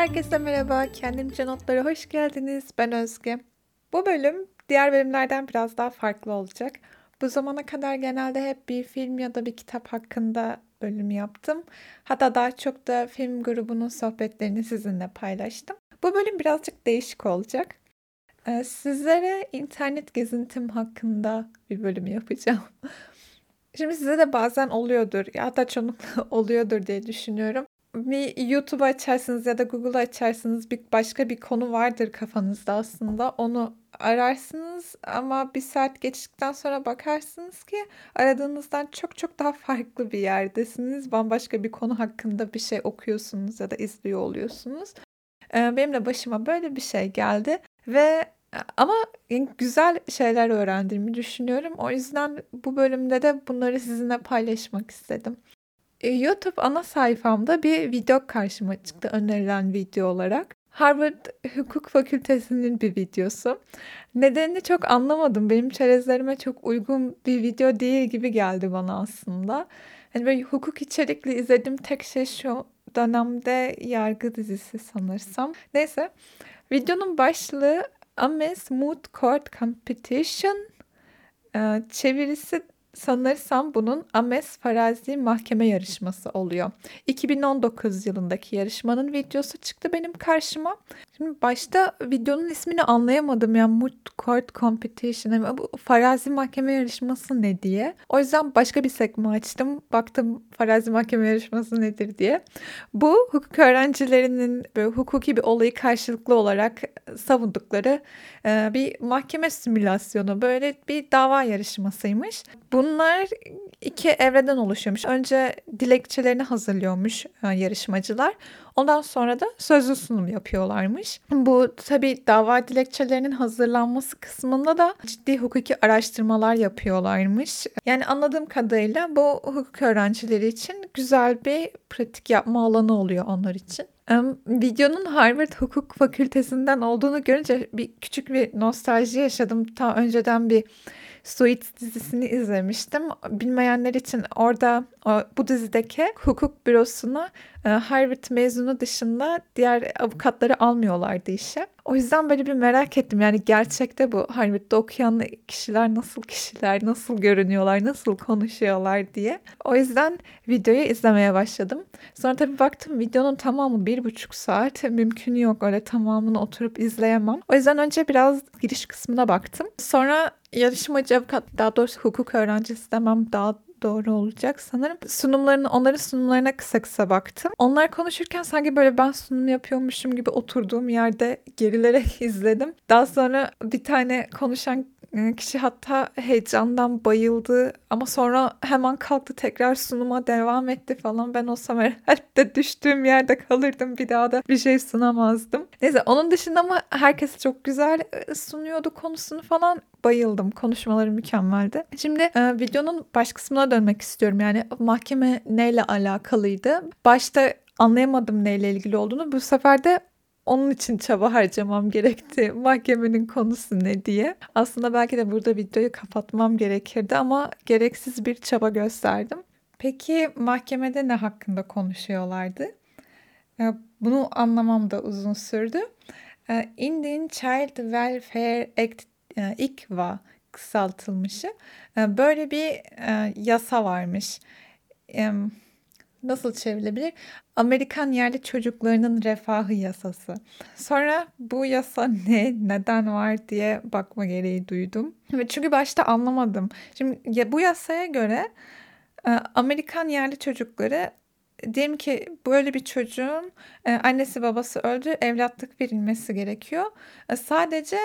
Herkese merhaba, Kendimce Notlara hoş geldiniz. Ben Özge. Bu bölüm diğer bölümlerden biraz daha farklı olacak. Bu zamana kadar genelde hep bir film ya da bir kitap hakkında bölüm yaptım. Hatta daha çok da film grubunun sohbetlerini sizinle paylaştım. Bu bölüm birazcık değişik olacak. Ee, sizlere internet gezintim hakkında bir bölüm yapacağım. Şimdi size de bazen oluyordur ya da çoğunlukla oluyordur diye düşünüyorum bir YouTube açarsınız ya da Google açarsınız bir başka bir konu vardır kafanızda aslında. Onu ararsınız ama bir saat geçtikten sonra bakarsınız ki aradığınızdan çok çok daha farklı bir yerdesiniz. Bambaşka bir konu hakkında bir şey okuyorsunuz ya da izliyor oluyorsunuz. Benim de başıma böyle bir şey geldi ve ama güzel şeyler öğrendiğimi düşünüyorum. O yüzden bu bölümde de bunları sizinle paylaşmak istedim. YouTube ana sayfamda bir video karşıma çıktı önerilen video olarak. Harvard Hukuk Fakültesi'nin bir videosu. Nedenini çok anlamadım. Benim çerezlerime çok uygun bir video değil gibi geldi bana aslında. Hani böyle hukuk içerikli izlediğim tek şey şu dönemde yargı dizisi sanırsam. Neyse. Videonun başlığı Ames Moot Court Competition. Çevirisi Sanırsam bunun Ames Farazi Mahkeme Yarışması oluyor. 2019 yılındaki yarışmanın videosu çıktı benim karşıma. Şimdi başta videonun ismini anlayamadım. Yani Moot Court Competition. Yani bu Farazi Mahkeme Yarışması ne diye. O yüzden başka bir sekme açtım. Baktım Farazi Mahkeme Yarışması nedir diye. Bu hukuk öğrencilerinin böyle hukuki bir olayı karşılıklı olarak savundukları bir mahkeme simülasyonu. Böyle bir dava yarışmasıymış. Bunlar iki evreden oluşuyormuş. Önce dilekçelerini hazırlıyormuş yarışmacılar. Ondan sonra da sözlü sunum yapıyorlarmış. Bu tabii dava dilekçelerinin hazırlanması kısmında da ciddi hukuki araştırmalar yapıyorlarmış. Yani anladığım kadarıyla bu hukuk öğrencileri için güzel bir pratik yapma alanı oluyor onlar için. Videonun Harvard Hukuk Fakültesinden olduğunu görünce bir küçük bir nostalji yaşadım. Ta önceden bir Suits dizisini izlemiştim. Bilmeyenler için orada bu dizideki hukuk bürosuna e, Harvard mezunu dışında diğer avukatları almıyorlardı işe. O yüzden böyle bir merak ettim. Yani gerçekte bu Harvard'da okuyan kişiler nasıl kişiler, nasıl görünüyorlar, nasıl konuşuyorlar diye. O yüzden videoyu izlemeye başladım. Sonra tabii baktım videonun tamamı bir buçuk saat. Mümkün yok öyle tamamını oturup izleyemem. O yüzden önce biraz giriş kısmına baktım. Sonra yarışmacı avukat, daha doğrusu hukuk öğrencisi demem daha doğru olacak sanırım. Sunumlarını, onların sunumlarına kısa kısa baktım. Onlar konuşurken sanki böyle ben sunum yapıyormuşum gibi oturduğum yerde gerilerek izledim. Daha sonra bir tane konuşan kişi hatta heyecandan bayıldı ama sonra hemen kalktı tekrar sunuma devam etti falan. Ben olsam herhalde düştüğüm yerde kalırdım bir daha da bir şey sunamazdım. Neyse onun dışında ama herkes çok güzel ıı, sunuyordu konusunu falan bayıldım. Konuşmaları mükemmeldi. Şimdi e, videonun baş kısmına dönmek istiyorum. Yani mahkeme neyle alakalıydı? Başta anlayamadım neyle ilgili olduğunu. Bu sefer de onun için çaba harcamam gerekti. Mahkemenin konusu ne diye. Aslında belki de burada videoyu kapatmam gerekirdi ama gereksiz bir çaba gösterdim. Peki mahkemede ne hakkında konuşuyorlardı? E, bunu anlamam da uzun sürdü. E, Indian Child Welfare Act e, İKVA kısaltılmışı. E, böyle bir e, yasa varmış. Nasıl çevrilebilir? Amerikan yerli çocuklarının refahı yasası. Sonra bu yasa ne, neden var diye bakma gereği duydum. Çünkü başta anlamadım. Şimdi bu yasaya göre Amerikan yerli çocukları diyelim ki böyle bir çocuğun annesi babası öldü, evlatlık verilmesi gerekiyor. Sadece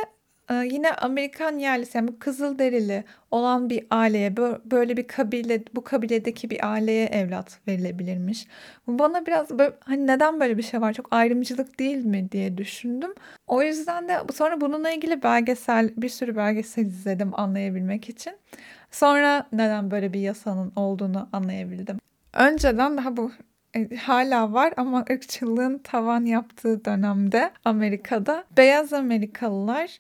yine Amerikan yerlisi yani kızıl derili olan bir aileye böyle bir kabile bu kabiledeki bir aileye evlat verilebilirmiş. Bana biraz böyle, hani neden böyle bir şey var çok ayrımcılık değil mi diye düşündüm. O yüzden de sonra bununla ilgili belgesel bir sürü belgesel izledim anlayabilmek için. Sonra neden böyle bir yasanın olduğunu anlayabildim. Önceden daha bu e, hala var ama ırkçılığın tavan yaptığı dönemde Amerika'da beyaz Amerikalılar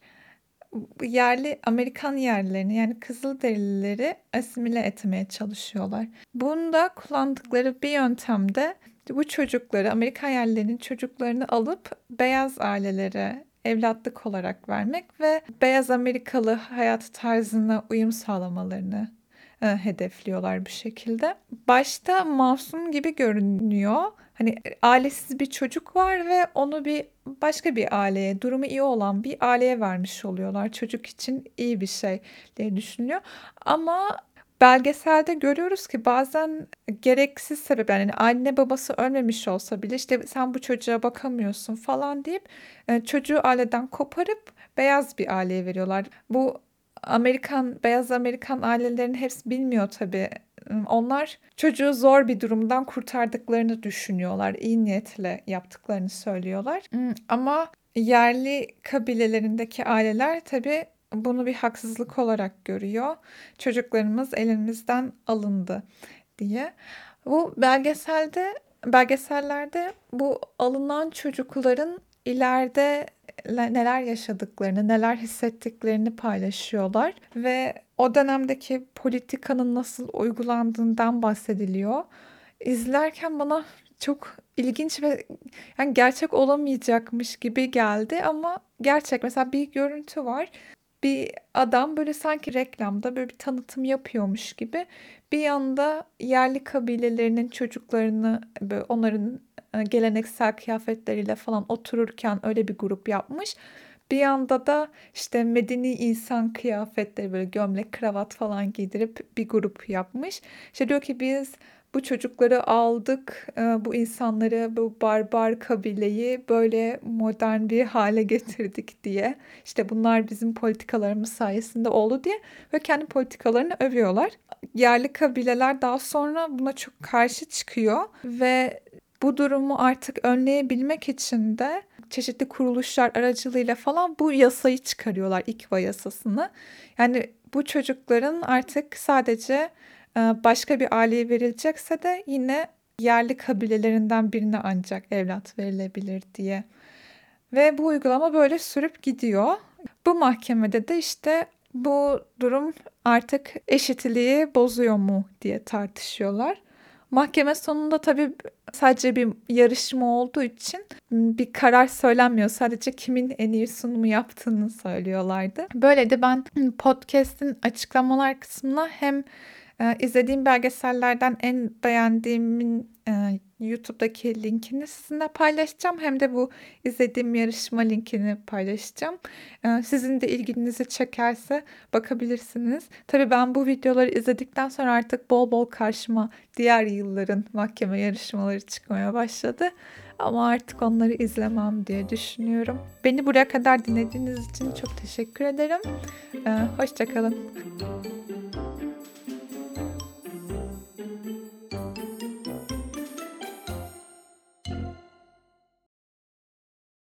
yerli Amerikan yerlilerini yani Kızılderilileri asimile etmeye çalışıyorlar. Bunda kullandıkları bir yöntemde bu çocukları, Amerikan yerlilerinin çocuklarını alıp beyaz ailelere evlatlık olarak vermek ve beyaz Amerikalı hayat tarzına uyum sağlamalarını e, hedefliyorlar bu şekilde. Başta masum gibi görünüyor. Hani ailesiz bir çocuk var ve onu bir başka bir aileye, durumu iyi olan bir aileye vermiş oluyorlar. Çocuk için iyi bir şey diye düşünüyor. Ama belgeselde görüyoruz ki bazen gereksiz sebep yani anne babası ölmemiş olsa bile işte sen bu çocuğa bakamıyorsun falan deyip e, çocuğu aileden koparıp beyaz bir aileye veriyorlar. Bu Amerikan beyaz Amerikan ailelerin hepsi bilmiyor tabii. Onlar çocuğu zor bir durumdan kurtardıklarını düşünüyorlar. İyi niyetle yaptıklarını söylüyorlar. Ama yerli kabilelerindeki aileler tabii bunu bir haksızlık olarak görüyor. Çocuklarımız elimizden alındı diye. Bu belgeselde belgesellerde bu alınan çocukların ileride neler yaşadıklarını, neler hissettiklerini paylaşıyorlar ve o dönemdeki politikanın nasıl uygulandığından bahsediliyor. İzlerken bana çok ilginç ve yani gerçek olamayacakmış gibi geldi ama gerçek. Mesela bir görüntü var bir adam böyle sanki reklamda böyle bir tanıtım yapıyormuş gibi bir yanda yerli kabilelerinin çocuklarını böyle onların e, geleneksel kıyafetleriyle falan otururken öyle bir grup yapmış. Bir yanda da işte medeni insan kıyafetleri böyle gömlek, kravat falan giydirip bir grup yapmış. İşte diyor ki biz bu çocukları aldık, e, bu insanları, bu barbar kabileyi böyle modern bir hale getirdik diye. İşte bunlar bizim politikalarımız sayesinde oldu diye ve kendi politikalarını övüyorlar. Yerli kabileler daha sonra buna çok karşı çıkıyor ve bu durumu artık önleyebilmek için de çeşitli kuruluşlar aracılığıyla falan bu yasayı çıkarıyorlar İKVA yasasını. Yani bu çocukların artık sadece başka bir aileye verilecekse de yine yerli kabilelerinden birine ancak evlat verilebilir diye. Ve bu uygulama böyle sürüp gidiyor. Bu mahkemede de işte bu durum artık eşitliği bozuyor mu diye tartışıyorlar. Mahkeme sonunda tabii sadece bir yarışma olduğu için bir karar söylenmiyor. Sadece kimin en iyi sunumu yaptığını söylüyorlardı. Böyle de ben podcast'in açıklamalar kısmına hem ee, izlediğim belgesellerden en beğendiğimin e, YouTube'daki linkini sizinle paylaşacağım. Hem de bu izlediğim yarışma linkini paylaşacağım. Ee, sizin de ilginizi çekerse bakabilirsiniz. Tabii ben bu videoları izledikten sonra artık bol bol karşıma diğer yılların mahkeme yarışmaları çıkmaya başladı. Ama artık onları izlemem diye düşünüyorum. Beni buraya kadar dinlediğiniz için çok teşekkür ederim. Ee, Hoşçakalın.